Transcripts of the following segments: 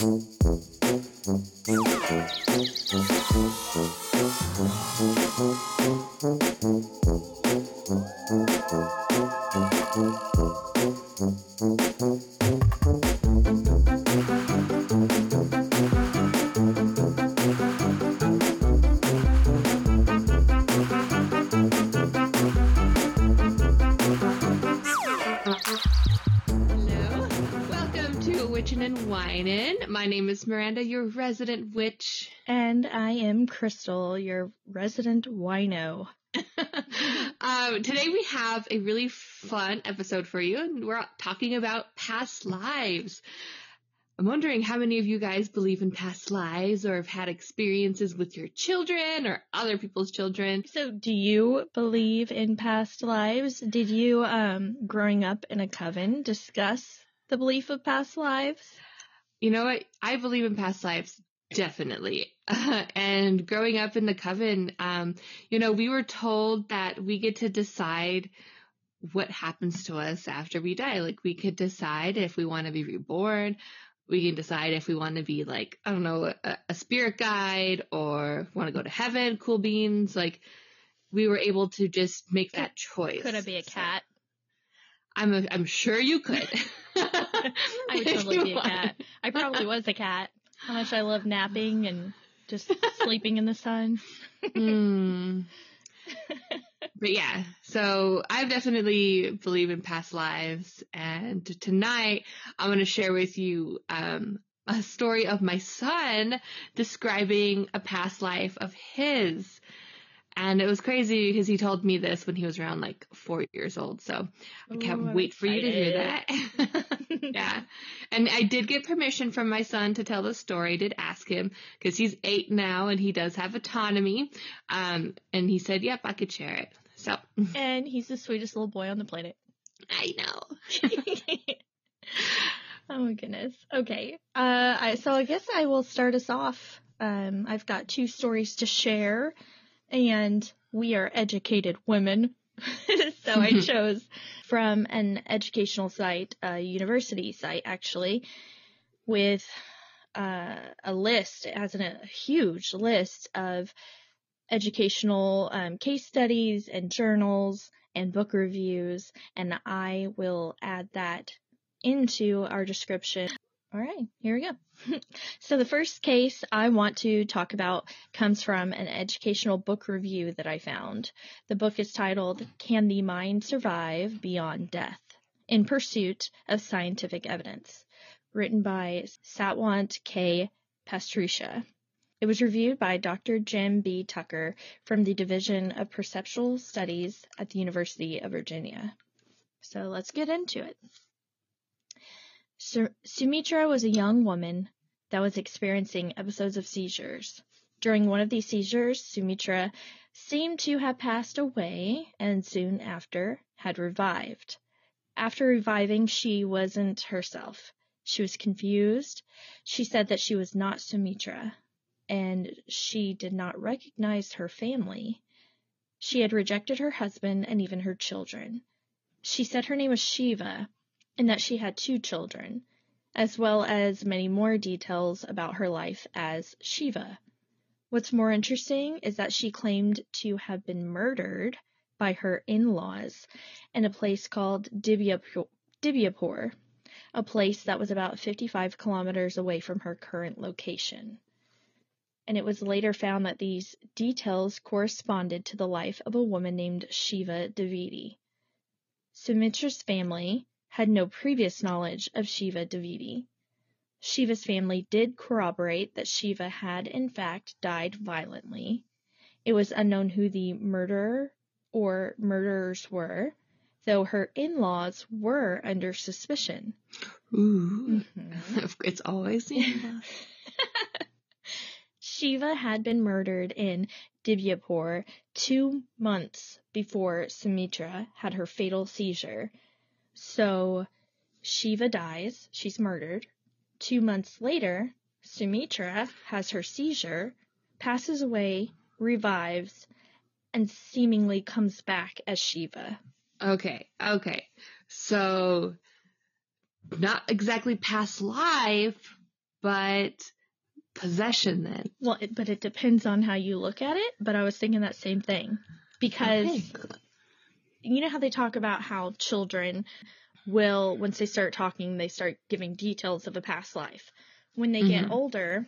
And Whinin'. My name is Miranda, your resident witch. And I am Christal, your resident wino. um, today we have a really fun episode for you, and we're talking about past lives. I'm wondering how many of you guys believe in past lives or have had experiences with your children or other people's children. So, do you believe in past lives? Did you, um, growing up in a coven, discuss the belief of past lives? You know what? I believe in past lives, definitely. and growing up in the coven, um, you know, we were told that we get to decide what happens to us after we die. Like we could decide if we want to be reborn. We can decide if we want to be like, I don't know, a, a spirit guide or want to go to heaven, cool beans. Like we were able to just make that choice. Could I be a So, cat? I'm a, I'm sure you could. I would totally be a cat. I probably was a cat. How much I love napping and just sleeping in the sun. Mm. but yeah, so I definitely believe in past lives, and tonight I'm going to share with you um, a story of my son describing a past life of his. And it was crazy because he told me this when he was around like four years old. So I can't Ooh, wait for you to hear that. yeah. And I did get permission from my son to tell the story. I did ask him because he's eight now and he does have autonomy. Um, and he said, yep, I could share it. So And he's the sweetest little boy on the planet. I know. oh my goodness. Okay. Uh, I, so I guess I will start us off. Um, I've got two stories to share, and we are educated women. so I chose from an educational site, a university site actually, with uh, a list. It has an, a huge list of educational um, case studies and journals and book reviews, and I will add that into our description. All right, here we go. so the first case I want to talk about comes from an educational book review that I found. The book is titled Can the Mind Survive Beyond Death? In Pursuit of Scientific Evidence, written by Satwant K. Pasricha. It was reviewed by Dr. Jim B. Tucker from the Division of Perceptual Studies at the University of Virginia. So let's get into it. Su- Sumitra was a young woman that was experiencing episodes of seizures. During one of these seizures, Sumitra seemed to have passed away and soon after had revived. After reviving, she wasn't herself. She was confused. She said that she was not Sumitra and she did not recognize her family. She had rejected her husband and even her children. She said her name was Shiva and that she had two children, as well as many more details about her life as Shiva. What's more interesting is that she claimed to have been murdered by her in-laws in a place called Dibyapur, a place that was about 55 kilometers away from her current location and it was later found that these details corresponded to the life of a woman named Shiva Devidi. Sumitra's family had no previous knowledge of Shiva Devidi. Shiva's family did corroborate that Shiva had in fact died violently. It was unknown who the murderer or murderers were, though her in-laws were under suspicion. Ooh. Mhm. It's always the in-laws. Shiva had been murdered in Dibyapur two months before Sumitra had her fatal seizure. So Shiva dies, she's murdered. Two months later, Sumitra has her seizure, passes away, revives, and seemingly comes back as Shiva. Okay, okay. So, not exactly past life, but possession then. Well, it, but it depends on how you look at it. But I was thinking that same thing because Okay. You know how they talk about how children will, once they start talking, they start giving details of a past life. When they get Mhm. older,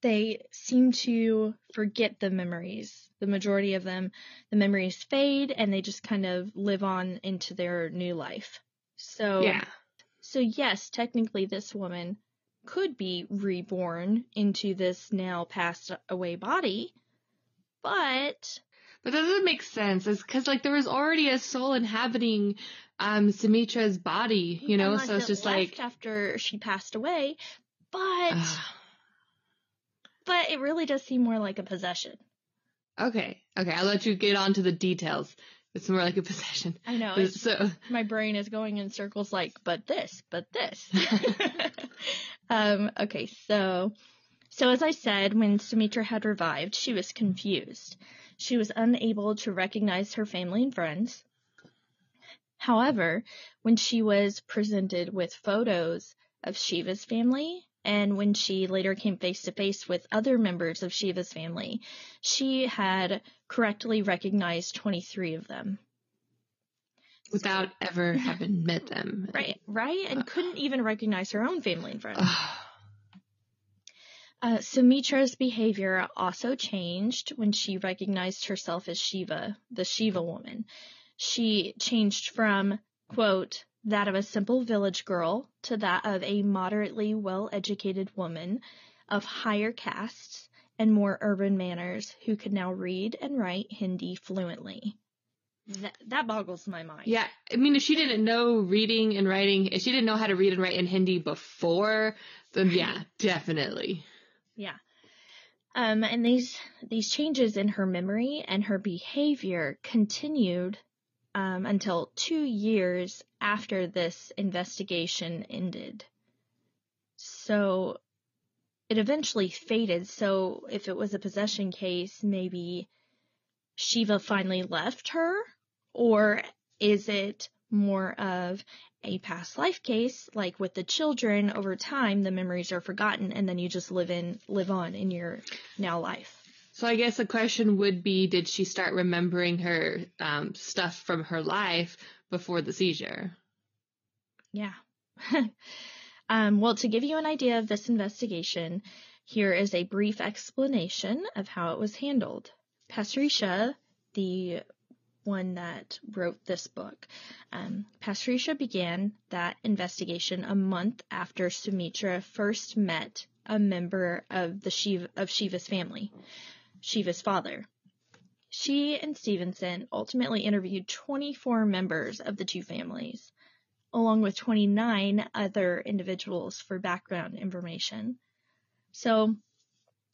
they seem to forget the memories. The majority of them, the memories fade and they just kind of live on into their new life. So, Yeah. so yes, technically this woman could be reborn into this now passed away body, But that doesn't make sense. It's because like there was already a soul inhabiting um Sumitra's body, you know, unless so it's it just like after she passed away, but but it really does seem more like a possession. Okay. Okay, I'll let you get on to the details. It's more like a possession. I know it's, So my brain is going in circles like, but this, but this. um, okay, so so as I said, when Sumitra had revived, she was confused. She was unable to recognize her family and friends. However, when she was presented with photos of Shiva's family, and when she later came face to face with other members of Shiva's family, she had correctly recognized 23 of them. without ever having met them. Right, right, and uh, couldn't even recognize her own family and friends. Ugh. Uh, Sumitra's behavior also changed when she recognized herself as Shiva, the Shiva woman. She changed from, quote, that of a simple village girl to that of a moderately well educated woman of higher castes and more urban manners who could now read and write Hindi fluently. That, that boggles my mind. Yeah, I mean, if she didn't know reading and writing, if she didn't know how to read and write in Hindi before, then yeah, definitely. Yeah. Um, and these these changes in her memory and her behavior continued um, until two years after this investigation ended. So it eventually faded. So if it was a possession case, maybe Shiva finally left her, or is it more of a past life case, like with the children, over time the memories are forgotten and then you just live in live on in your now life. So I guess the question would be, did she start remembering her um, stuff from her life before the seizure? Yeah. um, well, to give you an idea of this investigation, here is a brief explanation of how it was handled. Pasricha, the one that wrote this book, um, began that investigation a month after Sumitra first met a member of the Shiva, of Shiva's family, Shiva's father. She and Stevenson ultimately interviewed 24 members of the two families along with 29 other individuals for background information. So,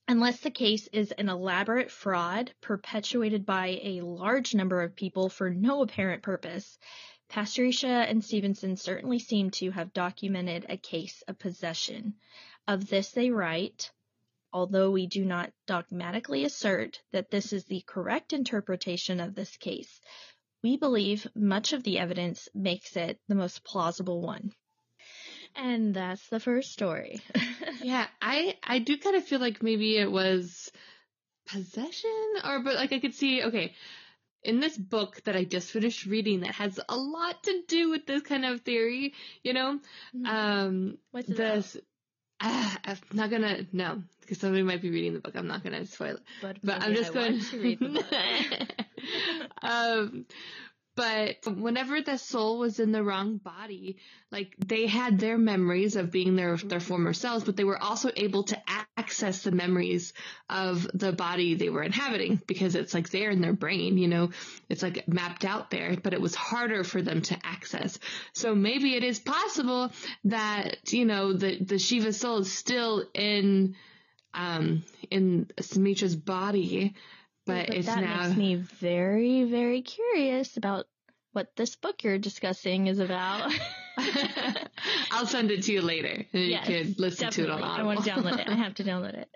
unless the case is an elaborate fraud perpetuated by a large number of people for no apparent purpose, Pasricha and Stevenson certainly seem to have documented a case of possession. Of this they write, although we do not dogmatically assert that this is the correct interpretation of this case, we believe much of the evidence makes it the most plausible one. And that's the first story. Yeah, I I do kind of feel like maybe it was possession or but like I could see okay in this book that I just finished reading that has a lot to do with this kind of theory, you know, um What's this ah, I'm not gonna no because somebody might be reading the book. I'm not gonna spoil it. but, but I'm just I going to read the book. um, but whenever the soul was in the wrong body, like they had their memories of being their their former selves, but they were also able to access the memories of the body they were inhabiting because it's like there in their brain, you know, it's like mapped out there, but it was harder for them to access. So maybe it is possible that you know the the Shiva soul is still in um in Sumitra's body but, it's that now makes me very, very curious about what this book you're discussing is about. I'll send it to you later and Yes, you can listen to it on Definitely. I want to download it. I have to download it.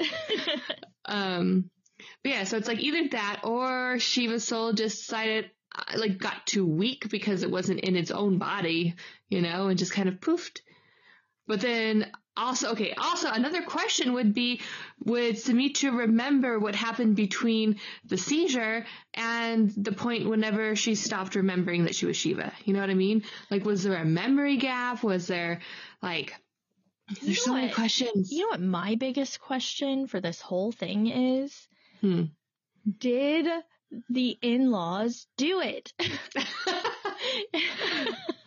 um but yeah so it's like either that or Shiva's soul just decided uh, like got too weak because it wasn't in its own body you know and just kind of poofed but then also, okay, also another question would be, would Sumitra remember what happened between the seizure and the point whenever she stopped remembering that she was Shiva? You know what I mean? Like, was there a memory gap? Was there, like, there's so many questions. You know what my biggest question for this whole thing is? Hmm. Did the in-laws do it?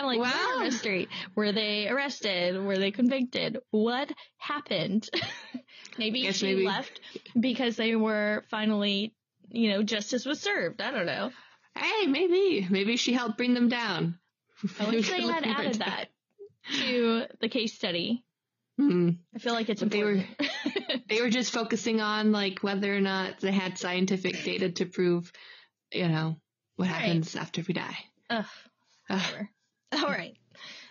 I'm like, wow. mystery. Were they arrested? Were they convicted? What happened? maybe she maybe. left because they were finally, you know, justice was served. I don't know. Hey, maybe. Maybe she helped bring them down. I wish they had added that to the case study. Mm-hmm. I feel like it's important. They were, they were just focusing on like whether or not they had scientific data to prove, you know, what right. happens after we die. Ugh. Ugh. All right.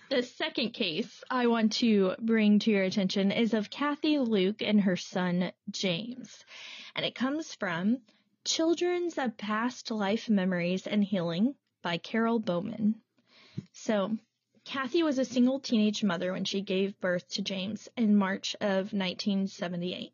The second case I want to bring to your attention is of Kathy Luke and her son James. And it comes from Children's of Past Life Memories and Healing by Carol Bowman. So, Kathy was a single teenage mother when she gave birth to James in March of 1978.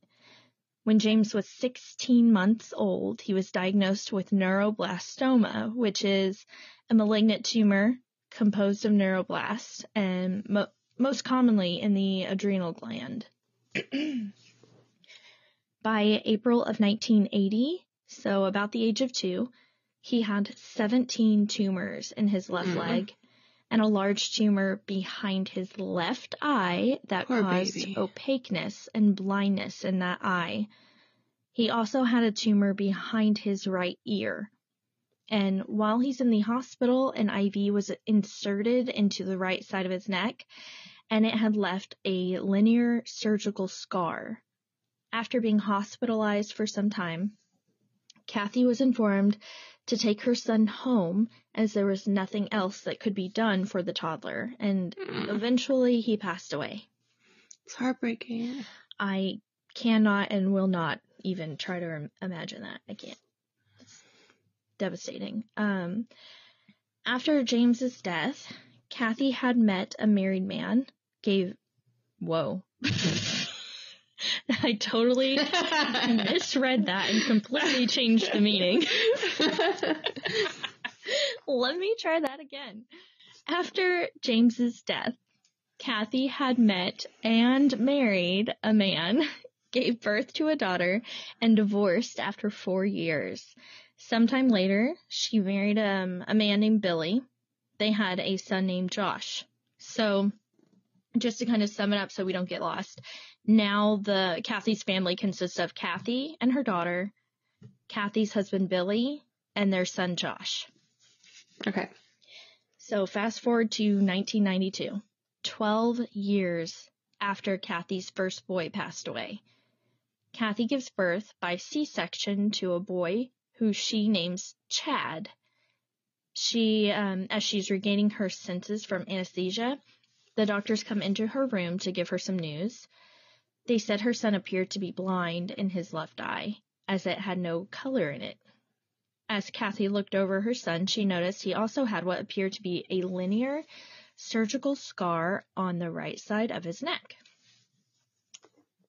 When James was 16 months old, he was diagnosed with neuroblastoma, which is a malignant tumor composed of neuroblasts and mo- most commonly in the adrenal gland. By April of 1980, so about the age of two, he had 17 tumors in his left mm. leg and a large tumor behind his left eye that Poor caused baby. opaqueness and blindness in that eye. He also had a tumor behind his right ear and while he's in the hospital, an IV was inserted into the right side of his neck and it had left a linear surgical scar. After being hospitalized for some time, Kathy was informed to take her son home as there was nothing else that could be done for the toddler, and mm. eventually he passed away. It's heartbreaking. I cannot and will not even try to imagine that. I can't devastating. Um, after James's death, Kathy had met a married man, gave, whoa. I totally misread that and completely changed the meaning. Let me try that again. After James's death, Kathy had met and married a man, gave birth to a daughter, and divorced after four years. Sometime later, she married um, a man named Billy. They had a son named Josh. So, just to kind of sum it up so we don't get lost, now the Kathy's family consists of Kathy and her daughter, Kathy's husband Billy, and their son Josh. Okay. So fast forward to 1992, 12 years after Kathy's first boy passed away. Kathy gives birth by C-section to a boy who she names Chad. She, um, as she's regaining her senses from anesthesia, the doctors come into her room to give her some news. They said her son appeared to be blind in his left eye, as it had no color in it. As Kathy looked over her son, she noticed he also had what appeared to be a linear surgical scar on the right side of his neck.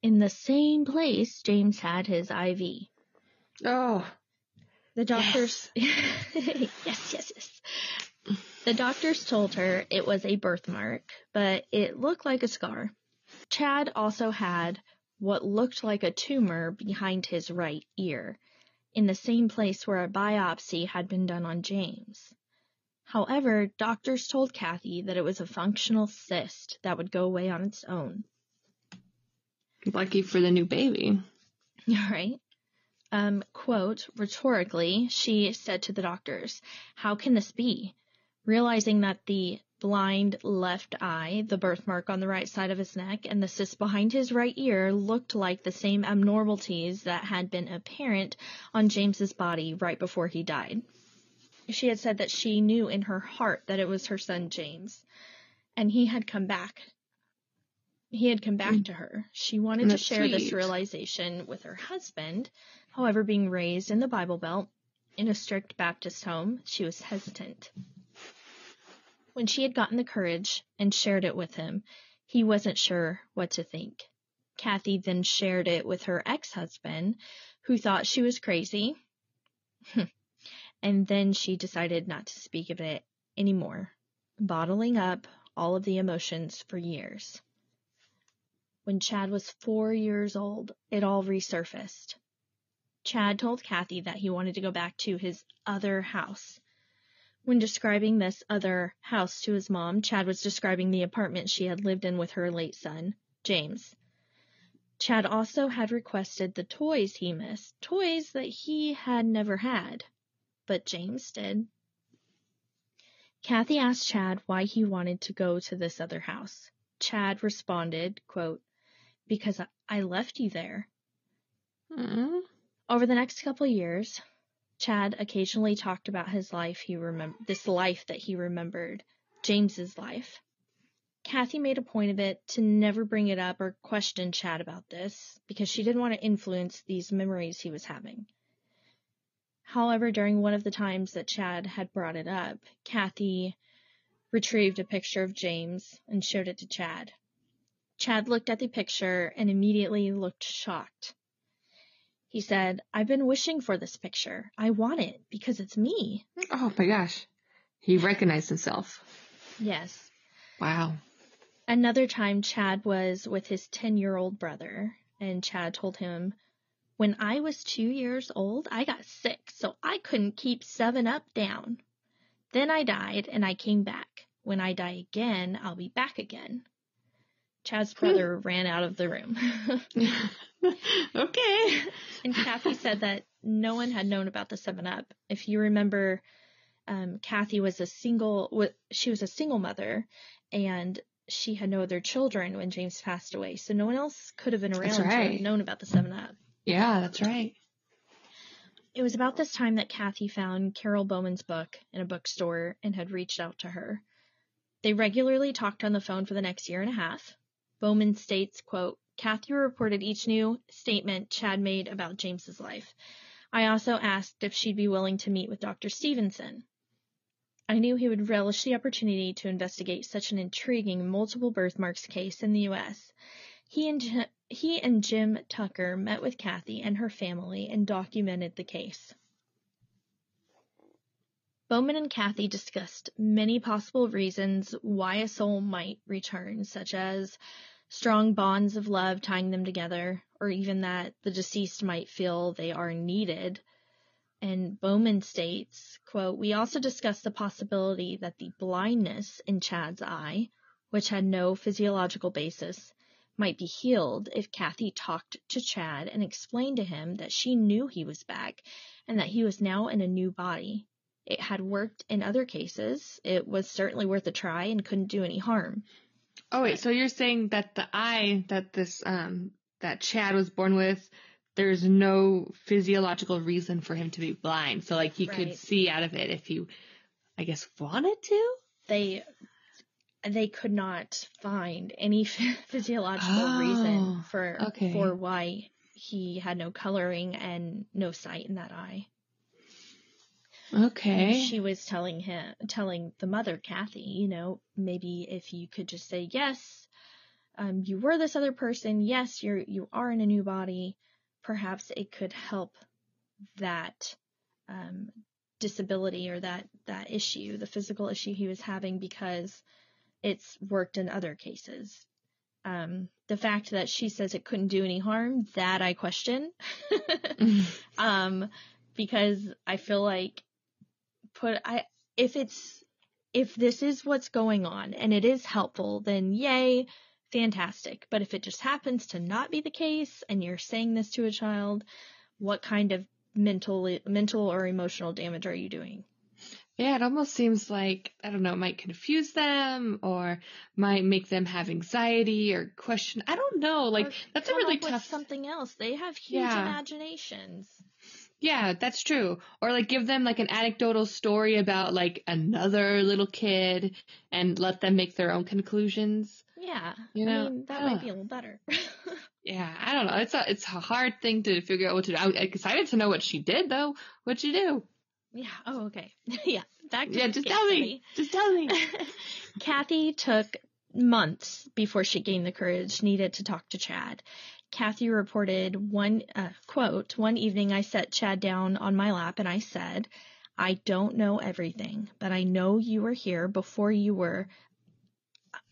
In the same place James had his IV. Oh. The doctors, yes. yes, yes, yes. The doctors told her it was a birthmark, but it looked like a scar. Chad also had what looked like a tumor behind his right ear, in the same place where a biopsy had been done on James. However, doctors told Kathy that it was a functional cyst that would go away on its own. Lucky for the new baby. Right um, quote, rhetorically, she said to the doctors, How can this be? Realizing that the blind left eye, the birthmark on the right side of his neck, and the cyst behind his right ear looked like the same abnormalities that had been apparent on James's body right before he died. She had said that she knew in her heart that it was her son James, and he had come back. He had come back mm. to her. She wanted to share sweet. this realization with her husband, However, being raised in the Bible Belt in a strict Baptist home, she was hesitant. When she had gotten the courage and shared it with him, He wasn't sure what to think. Kathy then shared it with her ex-husband, who thought she was crazy. and then she decided not to speak of it anymore, bottling up all of the emotions for years. When Chad was four years old, it all resurfaced. Chad told Kathy that he wanted to go back to his other house. When describing this other house to his mom, Chad was describing the apartment she had lived in with her late son, James. Chad also had requested the toys he missed, toys that he had never had, but James did. Kathy asked Chad why he wanted to go to this other house. Chad responded, quote, because I left you there. Mm-hmm. Over the next couple years, Chad occasionally talked about his life he remember this life that he remembered, James's life. Kathy made a point of it to never bring it up or question Chad about this because she didn't want to influence these memories he was having. However, during one of the times that Chad had brought it up, Kathy retrieved a picture of James and showed it to Chad. Chad looked at the picture and immediately looked shocked. He said, I've been wishing for this picture. I want it because it's me. Oh my gosh. He recognized himself. Yes. Wow. Another time, Chad was with his 10 year old brother, and Chad told him, When I was two years old, I got sick, so I couldn't keep 7 Up down. Then I died, and I came back. When I die again, I'll be back again. Chad's brother ran out of the room. okay. And Kathy said that no one had known about the 7 Up. If you remember, um, Kathy was a single, she was a single mother, and she had no other children when James passed away, so no one else could have been around right. to have known about the Seven Up. Yeah, that's right. It was about this time that Kathy found Carol Bowman's book in a bookstore and had reached out to her. They regularly talked on the phone for the next year and a half. Bowman states, quote, Kathy reported each new statement Chad made about James's life. I also asked if she'd be willing to meet with Dr. Stevenson. I knew he would relish the opportunity to investigate such an intriguing multiple birthmarks case in the U.S. He and, he and Jim Tucker met with Kathy and her family and documented the case. Bowman and Kathy discussed many possible reasons why a soul might return, such as strong bonds of love tying them together, or even that the deceased might feel they are needed and Bowman states, quote, We also discussed the possibility that the blindness in Chad's eye, which had no physiological basis, might be healed if Kathy talked to Chad and explained to him that she knew he was back and that he was now in a new body. It had worked in other cases. It was certainly worth a try and couldn't do any harm. Oh wait, so you're saying that the eye that this um that Chad was born with there's no physiological reason for him to be blind. So like he right. could see out of it if he, I guess, wanted to. They they could not find any physiological oh, reason for okay. for why he had no coloring and no sight in that eye. Okay. And she was telling him, telling the mother, Kathy, you know, maybe if you could just say yes, um, you were this other person. Yes, you're you are in a new body perhaps it could help that um, disability or that that issue, the physical issue he was having, because it's worked in other cases. Um, the fact that she says it couldn't do any harm, that I question, um, because I feel like put I if it's if this is what's going on and it is helpful, then yay, fantastic. But if it just happens to not be the case and you're saying this to a child, what kind of mental mental or emotional damage are you doing? Yeah, it almost seems like, I don't know, it might confuse them or might make them have anxiety or question. I don't know. Like, or that's a really tough. something else. They have huge yeah. imaginations. Yeah, that's true. Or like give them like an anecdotal story about like another little kid and let them make their own conclusions. Yeah. You know, I mean, that might be a little better. yeah, I don't know. It's a it's a hard thing to figure out what to do. I'm excited to know what she did though. What'd she do? Yeah. Oh, okay. yeah. Back to yeah. Just tell me. Just tell me. Kathy took months before she gained the courage needed to talk to Chad. Kathy reported one uh, quote, one evening I set Chad down on my lap and I said, I don't know everything, but I know you were here before you were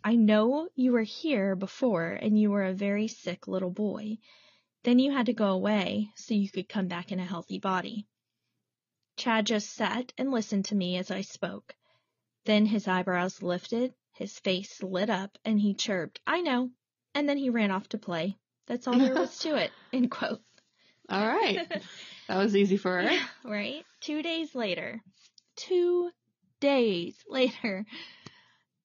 I know you were here before and you were a very sick little boy. Then you had to go away so you could come back in a healthy body. Chad just sat and listened to me as I spoke. Then his eyebrows lifted, his face lit up, and he chirped, I know. And then he ran off to play. That's all there was to it. End quote. All right. That was easy for her. right? Two days later. Two days later.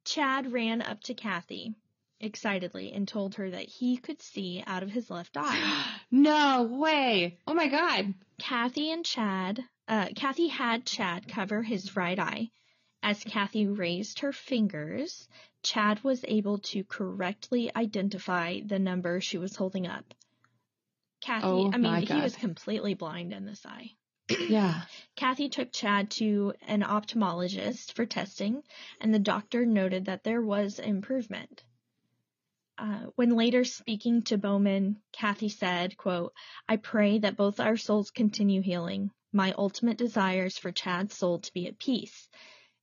Chad ran up to Kathy excitedly and told her that he could see out of his left eye. no way. Oh my god. Kathy and Chad, uh, Kathy had Chad cover his right eye. As Kathy raised her fingers, Chad was able to correctly identify the number she was holding up. Kathy, Oh I mean, he God. was completely blind in this eye. Yeah. Kathy took Chad to an ophthalmologist for testing, and the doctor noted that there was improvement. Uh, when later speaking to Bowman, Kathy said, quote, I pray that both our souls continue healing. My ultimate desire is for Chad's soul to be at peace.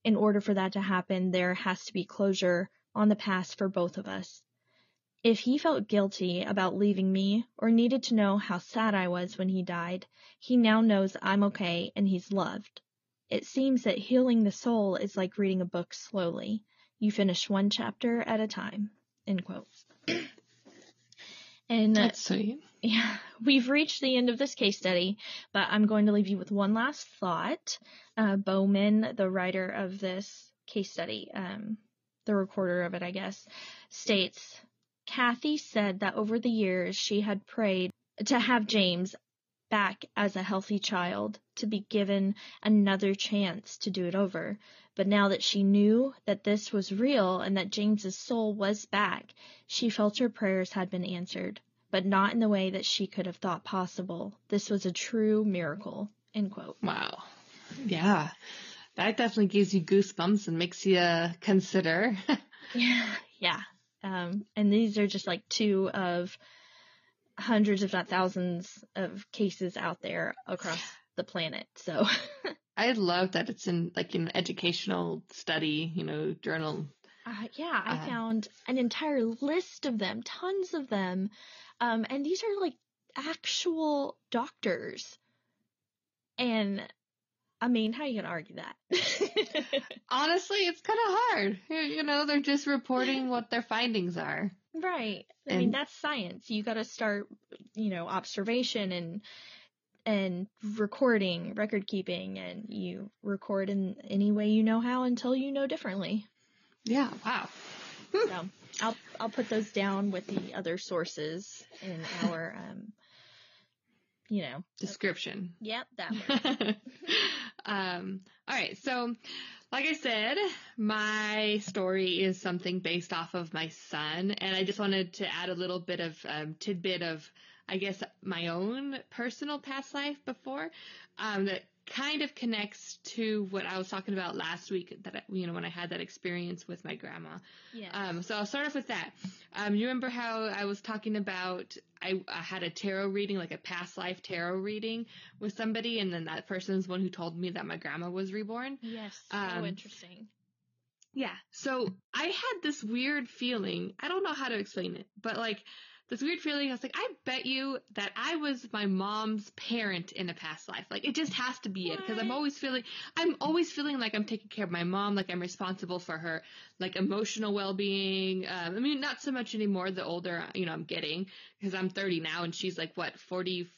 In order for that to happen, there has to be closure on the past for both of us. If he felt guilty about leaving me or needed to know how sad I was when he died, he now knows I'm okay and he's loved. It seems that healing the soul is like reading a book slowly. You finish one chapter at a time. End quote. and That's sweet. we've reached the end of this case study, but I'm going to leave you with one last thought. Uh, Bowman, the writer of this case study, um, the recorder of it, I guess, states Kathy said that over the years she had prayed to have James back as a healthy child, to be given another chance to do it over. But now that she knew that this was real and that James's soul was back, she felt her prayers had been answered, but not in the way that she could have thought possible. This was a true miracle. End quote. Wow. Yeah. That definitely gives you goosebumps and makes you uh, consider. Yeah. Yeah. Um, and these are just like two of hundreds, if not thousands, of cases out there across the planet. So, I love that it's in like an educational study, you know, journal. Uh, yeah, I Uh, found an entire list of them, tons of them. Um, and these are like actual doctors. And I mean, how are you gonna argue that? Honestly, it's kind of hard. You you know, they're just reporting what their findings are. Right. I mean, that's science. You got to start, you know, observation and and recording, record keeping, and you record in any way you know how until you know differently. Yeah. Wow. So I'll I'll put those down with the other sources in our um, you know, Description. yep, that one. um, all right. So, like I said, my story is something based off of my son, and I just wanted to add a little bit of um, tidbit of, I guess, my own personal past life before um, that kind of connects to what I was talking about last week. That you know when I had that experience with my grandma. Yeah. Um, so I'll start off with that. Um, you remember how I was talking about I, I had a tarot reading, like a past life tarot reading with somebody, and then that person's one who told me that my grandma was reborn. yes. so um, interesting. Yeah. So I had this weird feeling. I don't know how to explain it, but like this weird feeling. I was like, I bet you that I was my mom's parent in a past life. Like it just has to be it because I'm always feeling, I'm always feeling like I'm taking care of my mom. Like I'm responsible for her, like emotional well-being. Um, I mean, not so much anymore. The older, you know, I'm getting because I'm 30 now and she's like what 45,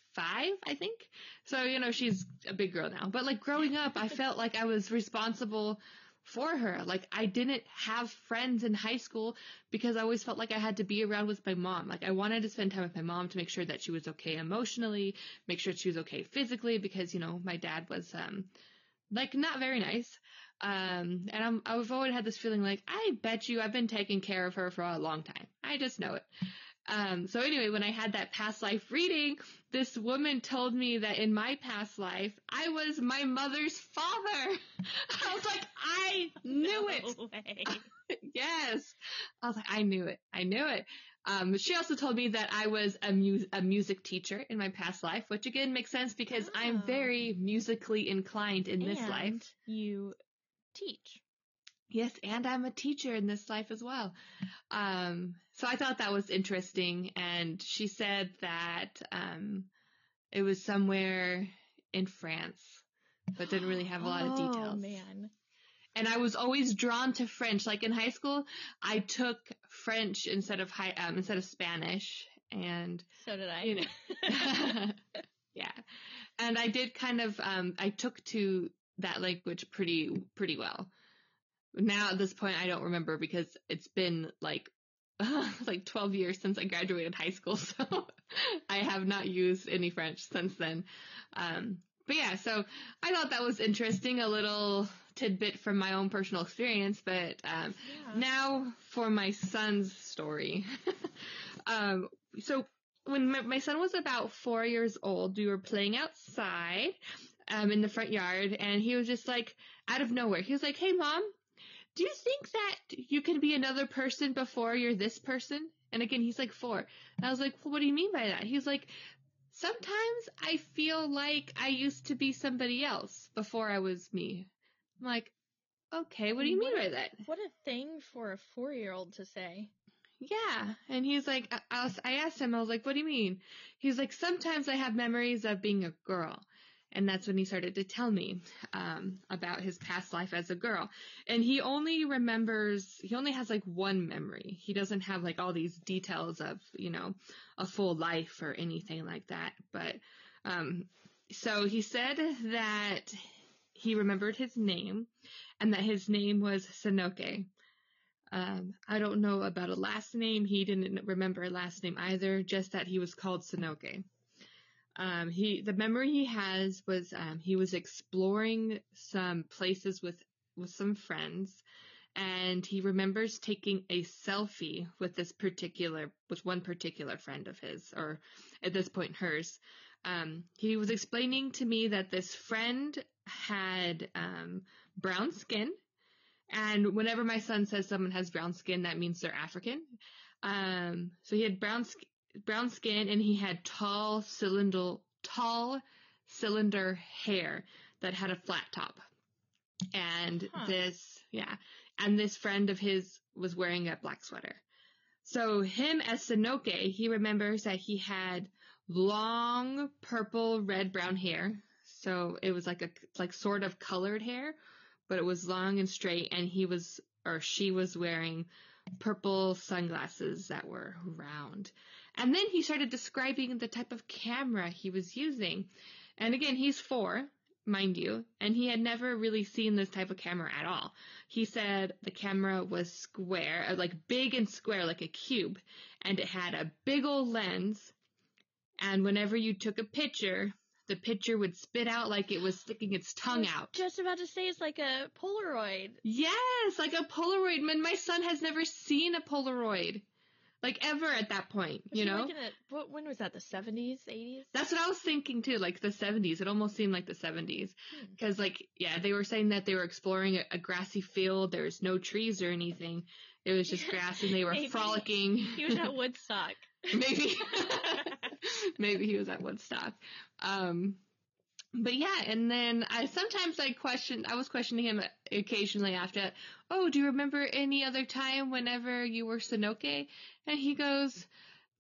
I think. So you know, she's a big girl now. But like growing up, I felt like I was responsible for her. Like I didn't have friends in high school because I always felt like I had to be around with my mom. Like I wanted to spend time with my mom to make sure that she was okay emotionally, make sure she was okay physically because, you know, my dad was um like not very nice. Um and I'm I've always had this feeling like I bet you I've been taking care of her for a long time. I just know it. Um, so anyway, when I had that past life reading, this woman told me that in my past life, I was my mother's father. I was like, I knew it. yes. I was like, I knew it. I knew it. Um, she also told me that I was a, mu- a music teacher in my past life, which again makes sense because oh. I'm very musically inclined in this and life. You teach. Yes, and I'm a teacher in this life as well. Um, so I thought that was interesting. And she said that um, it was somewhere in France, but didn't really have a lot of details. Oh, man. And I was always drawn to French. Like in high school, I took French instead of high, um, instead of Spanish. And so did I. You know, yeah. And I did kind of, um, I took to that language pretty, pretty well now at this point I don't remember because it's been like uh, like 12 years since I graduated high school, so I have not used any French since then. Um, but yeah, so I thought that was interesting, a little tidbit from my own personal experience. But um, yeah. now for my son's story. um, so when my, my, son was about four years old, we were playing outside um, in the front yard, and he was just like out of nowhere. He was like, "Hey, mom." Do you think that you can be another person before you're this person? And again, he's like four. And I was like, well, what do you mean by that? He's like, sometimes I feel like I used to be somebody else before I was me. I'm like, okay, what do you mean by that? What a thing for a four year old to say. Yeah. And he's like, I, was, I asked him, I was like, what do you mean? He's like, sometimes I have memories of being a girl. And that's when he started to tell me um, about his past life as a girl. And he only remembers, he only has like one memory. He doesn't have like all these details of, you know, a full life or anything like that. But um, so he said that he remembered his name and that his name was Sanoke. Um, I don't know about a last name. He didn't remember a last name either, just that he was called Sanoke. Um, he the memory he has was um, he was exploring some places with with some friends, and he remembers taking a selfie with this particular with one particular friend of his, or at this point hers. Um, he was explaining to me that this friend had um, brown skin, and whenever my son says someone has brown skin, that means they're African. Um, so he had brown skin brown skin and he had tall cylinder tall cylinder hair that had a flat top. And huh. this, yeah, and this friend of his was wearing a black sweater. So him as Sanoke, he remembers that he had long purple, red, brown hair. So it was like a, like sort of colored hair, but it was long and straight and he was, or she was wearing purple sunglasses that were round. And then he started describing the type of camera he was using. And again, he's four, mind you, and he had never really seen this type of camera at all. He said the camera was square, uh, like big and square, like a cube, and it had a big old lens. And whenever you took a picture, the picture would spit out like it was sticking its tongue out. Just about to say it's like a Polaroid. Yes, like a Polaroid. Man, my son has never seen a Polaroid like ever at that point, you know? At, what, when was that? The 70s, 80s? That's what I was thinking too, like the 70s. It almost seemed like the 70s. Because, hmm. like, yeah, they were saying that they were exploring a, a grassy field. There was no trees or anything. It was just grass and they were frolicking. He was at Woodstock. Maybe. Maybe he was at Woodstock. Um, but yeah, and then I sometimes I question I was questioning him occasionally after, oh, do you remember any other time whenever you were Sanoke? And he goes,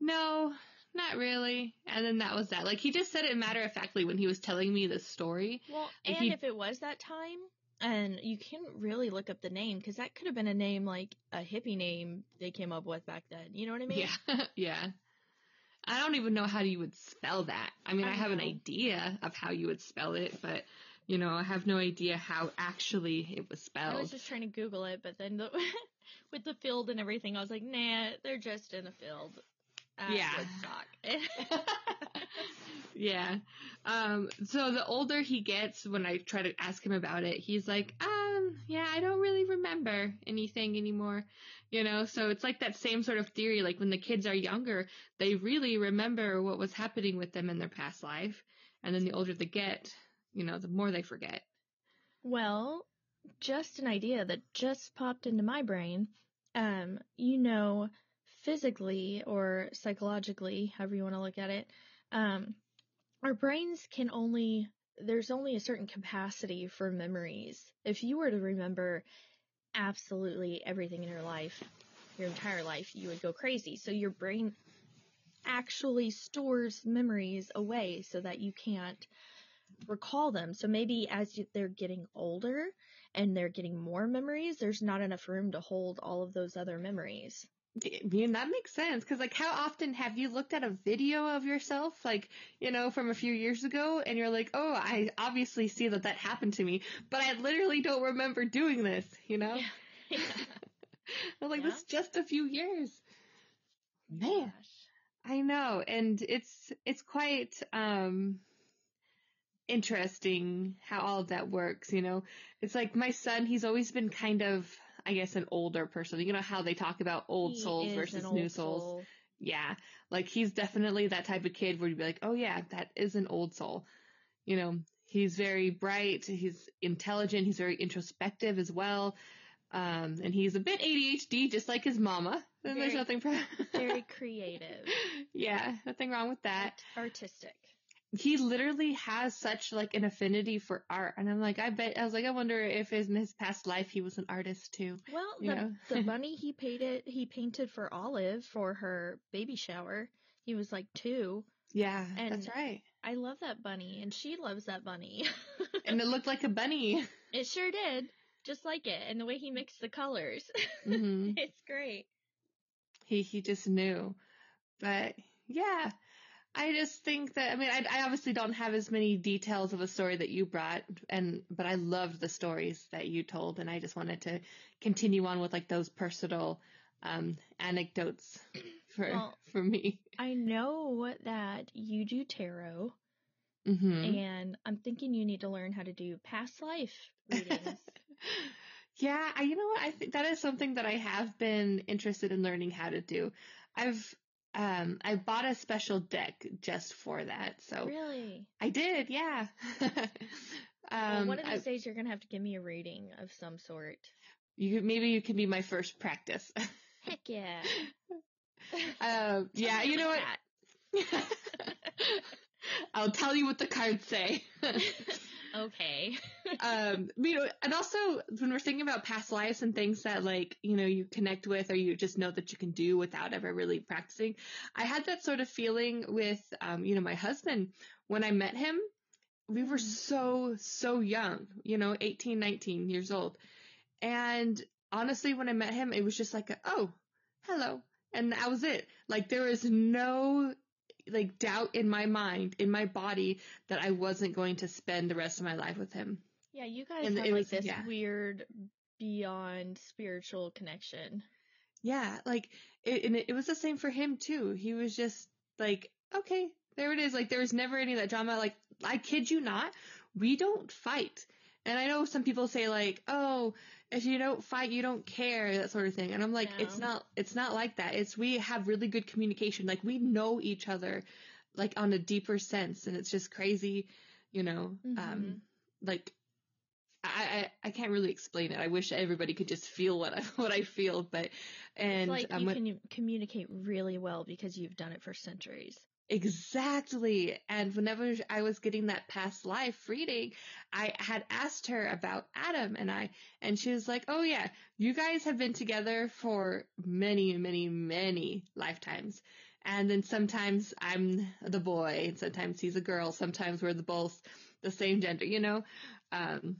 no, not really. And then that was that. Like he just said it matter of factly when he was telling me the story. Well, and, he, if it was that time, and you can't really look up the name because that could have been a name like a hippie name they came up with back then. You know what I mean? Yeah, yeah. I don't even know how you would spell that. I mean, I, I have an idea of how you would spell it, but you know, I have no idea how actually it was spelled. I was just trying to Google it, but then the, with the field and everything, I was like, nah, they're just in a field. yeah. yeah. Um, so the older he gets, when I try to ask him about it, he's like, um, yeah, I don't really remember anything anymore. You know, so it's like that same sort of theory. Like when the kids are younger, they really remember what was happening with them in their past life. And then the older they get, you know, the more they forget. Well, just an idea that just popped into my brain. Um, you know, physically or psychologically, however you want to look at it, um, our brains can only there's only a certain capacity for memories. If you were to remember absolutely everything in your life, your entire life, you would go crazy. So your brain actually stores memories away so that you can't recall them. So maybe as they're getting older and they're getting more memories, there's not enough room to hold all of those other memories. I mean, that makes sense. Cause like, how often have you looked at a video of yourself, like, you know, from a few years ago and you're like, oh, I obviously see that that happened to me, but I literally don't remember doing this, you know? Yeah. I'm like, yeah. this just a few years. Man. Gosh. I know. And it's, it's quite, um, interesting how all of that works, you know? It's like my son, he's always been kind of, I guess, an older person. You know how they talk about old he souls versus new souls? Soul. Yeah. Like he's definitely that type of kid where you'd be like, oh yeah, that is an old soul. You know, he's very bright, he's intelligent, he's very introspective as well. Um, and he's a bit ADHD, just like his mama. And very, there's nothing pro- very creative. Yeah, nothing wrong with that. Artistic he literally has such like an affinity for art. And i'm like i bet i was like i wonder if in his past life he was an artist too well the, the bunny he painted he painted for olive for her baby shower. He was like two. Yeah and that's right. I love that bunny and she loves that bunny. And it looked like a bunny. It sure did just like it and the way he mixed the colors. Mm-hmm. it's great. He he just knew. But yeah I just think that I mean I, I, obviously don't have as many details of a story that you brought, and but I loved the stories that you told, and I just wanted to continue on with like those personal um, anecdotes for well, for me. I know that you do tarot, mm-hmm. and I'm thinking you need to learn how to do past life readings. yeah, I, you know what? I think that is something that I have been interested in learning how to do. I've um, I bought a special deck just for that. So really, I did, yeah. um, well, one of these I, days, you're gonna have to give me a reading of some sort. You maybe you can be my first practice. Heck yeah. um, yeah, you know what? I'll tell you what the cards say. Okay. um, you know, and also when we're thinking about past lives and things that like, you know, you connect with or you just know that you can do without ever really practicing. I had that sort of feeling with, um, you know, my husband when I met him. We were mm-hmm. so, so young, you know, 18, 19 years old. And honestly, when I met him, it was just like, a, oh, hello. And that was it. Like there was no like doubt in my mind, in my body that I wasn't going to spend the rest of my life with him. Yeah, you guys and have like was, this yeah. weird beyond spiritual connection. Yeah, like it, and it, it was the same for him too. He was just like, okay, there it is. Like there was never any of that drama. Like I kid you not, we don't fight. And I know some people say like, oh, if you don't fight, you don't care, that sort of thing. And I'm like, no. it's not, it's not like that. It's we have really good communication. Like we know each other, like on a deeper sense, and it's just crazy, you know. Mm-hmm. Um, like I, I, I can't really explain it. I wish everybody could just feel what I what I feel, but and it's like um, you can communicate really well because you've done it for centuries. Exactly. And whenever I was getting that past life reading, I had asked her about Adam and I, and she was like, Oh yeah, you guys have been together for many, many, many lifetimes. And then sometimes I'm the boy and sometimes he's a girl. Sometimes we're the both the same gender, you know? Um,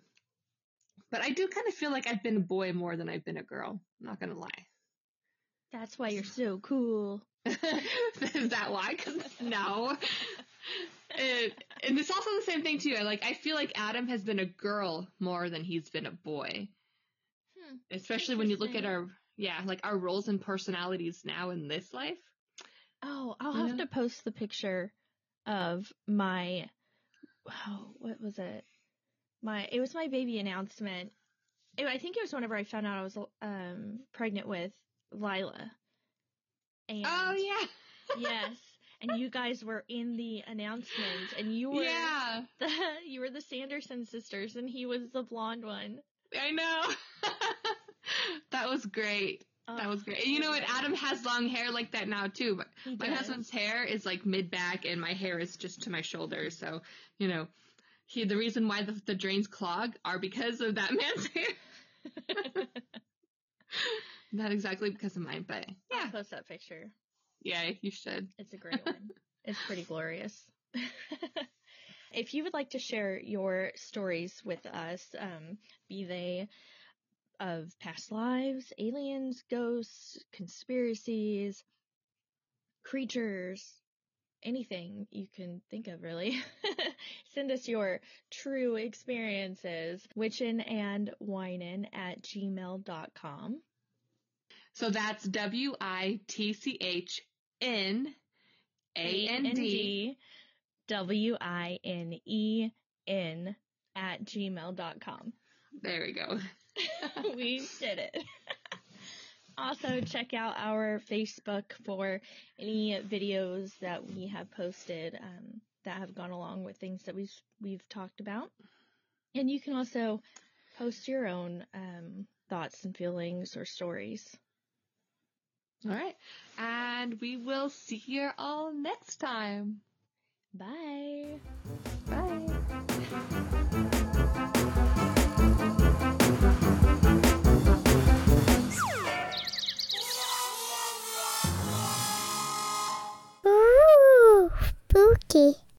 but I do kind of feel like I've been a boy more than I've been a girl. I'm not going to lie. That's why you're so cool. Is that why? Cause no. It, and it's also the same thing too. I like I feel like Adam has been a girl more than he's been a boy. Hmm, Especially when you look at our yeah, like our roles and personalities now in this life. Oh, I'll have know? to post the picture of my oh, what was it? My it was my baby announcement. It, I think it was whenever I found out I was um pregnant with Lila. Oh, and Oh yeah. yes. And you guys were in the announcement and you were Yeah. the you were the Sanderson sisters and he was the blonde one. I know. that was great. That Oh, was great. And you know what? Adam has long hair like that now too. But my husband's hair is like mid back, and my hair is just to my shoulders. So you know, he the reason why the, the drains clog are because of that man's hair. Not exactly because of mine, but I'll yeah, post that picture. yeah, you should. It's a great one. It's pretty glorious. if you would like to share your stories with us, um, be they of past lives, aliens, ghosts, conspiracies, creatures, anything you can think of really, send us your true experiences, witchin and whinin at gmail.com. So that's W I T C H N A N D. W I N E N at gmail.com. There we go. we did it. also, check out our Facebook for any videos that we have posted um, that have gone along with things that we've we've talked about. And you can also post your own um, thoughts and feelings or stories. All right. And we will see you all next time. Bye. Bye. Ooh, spooky.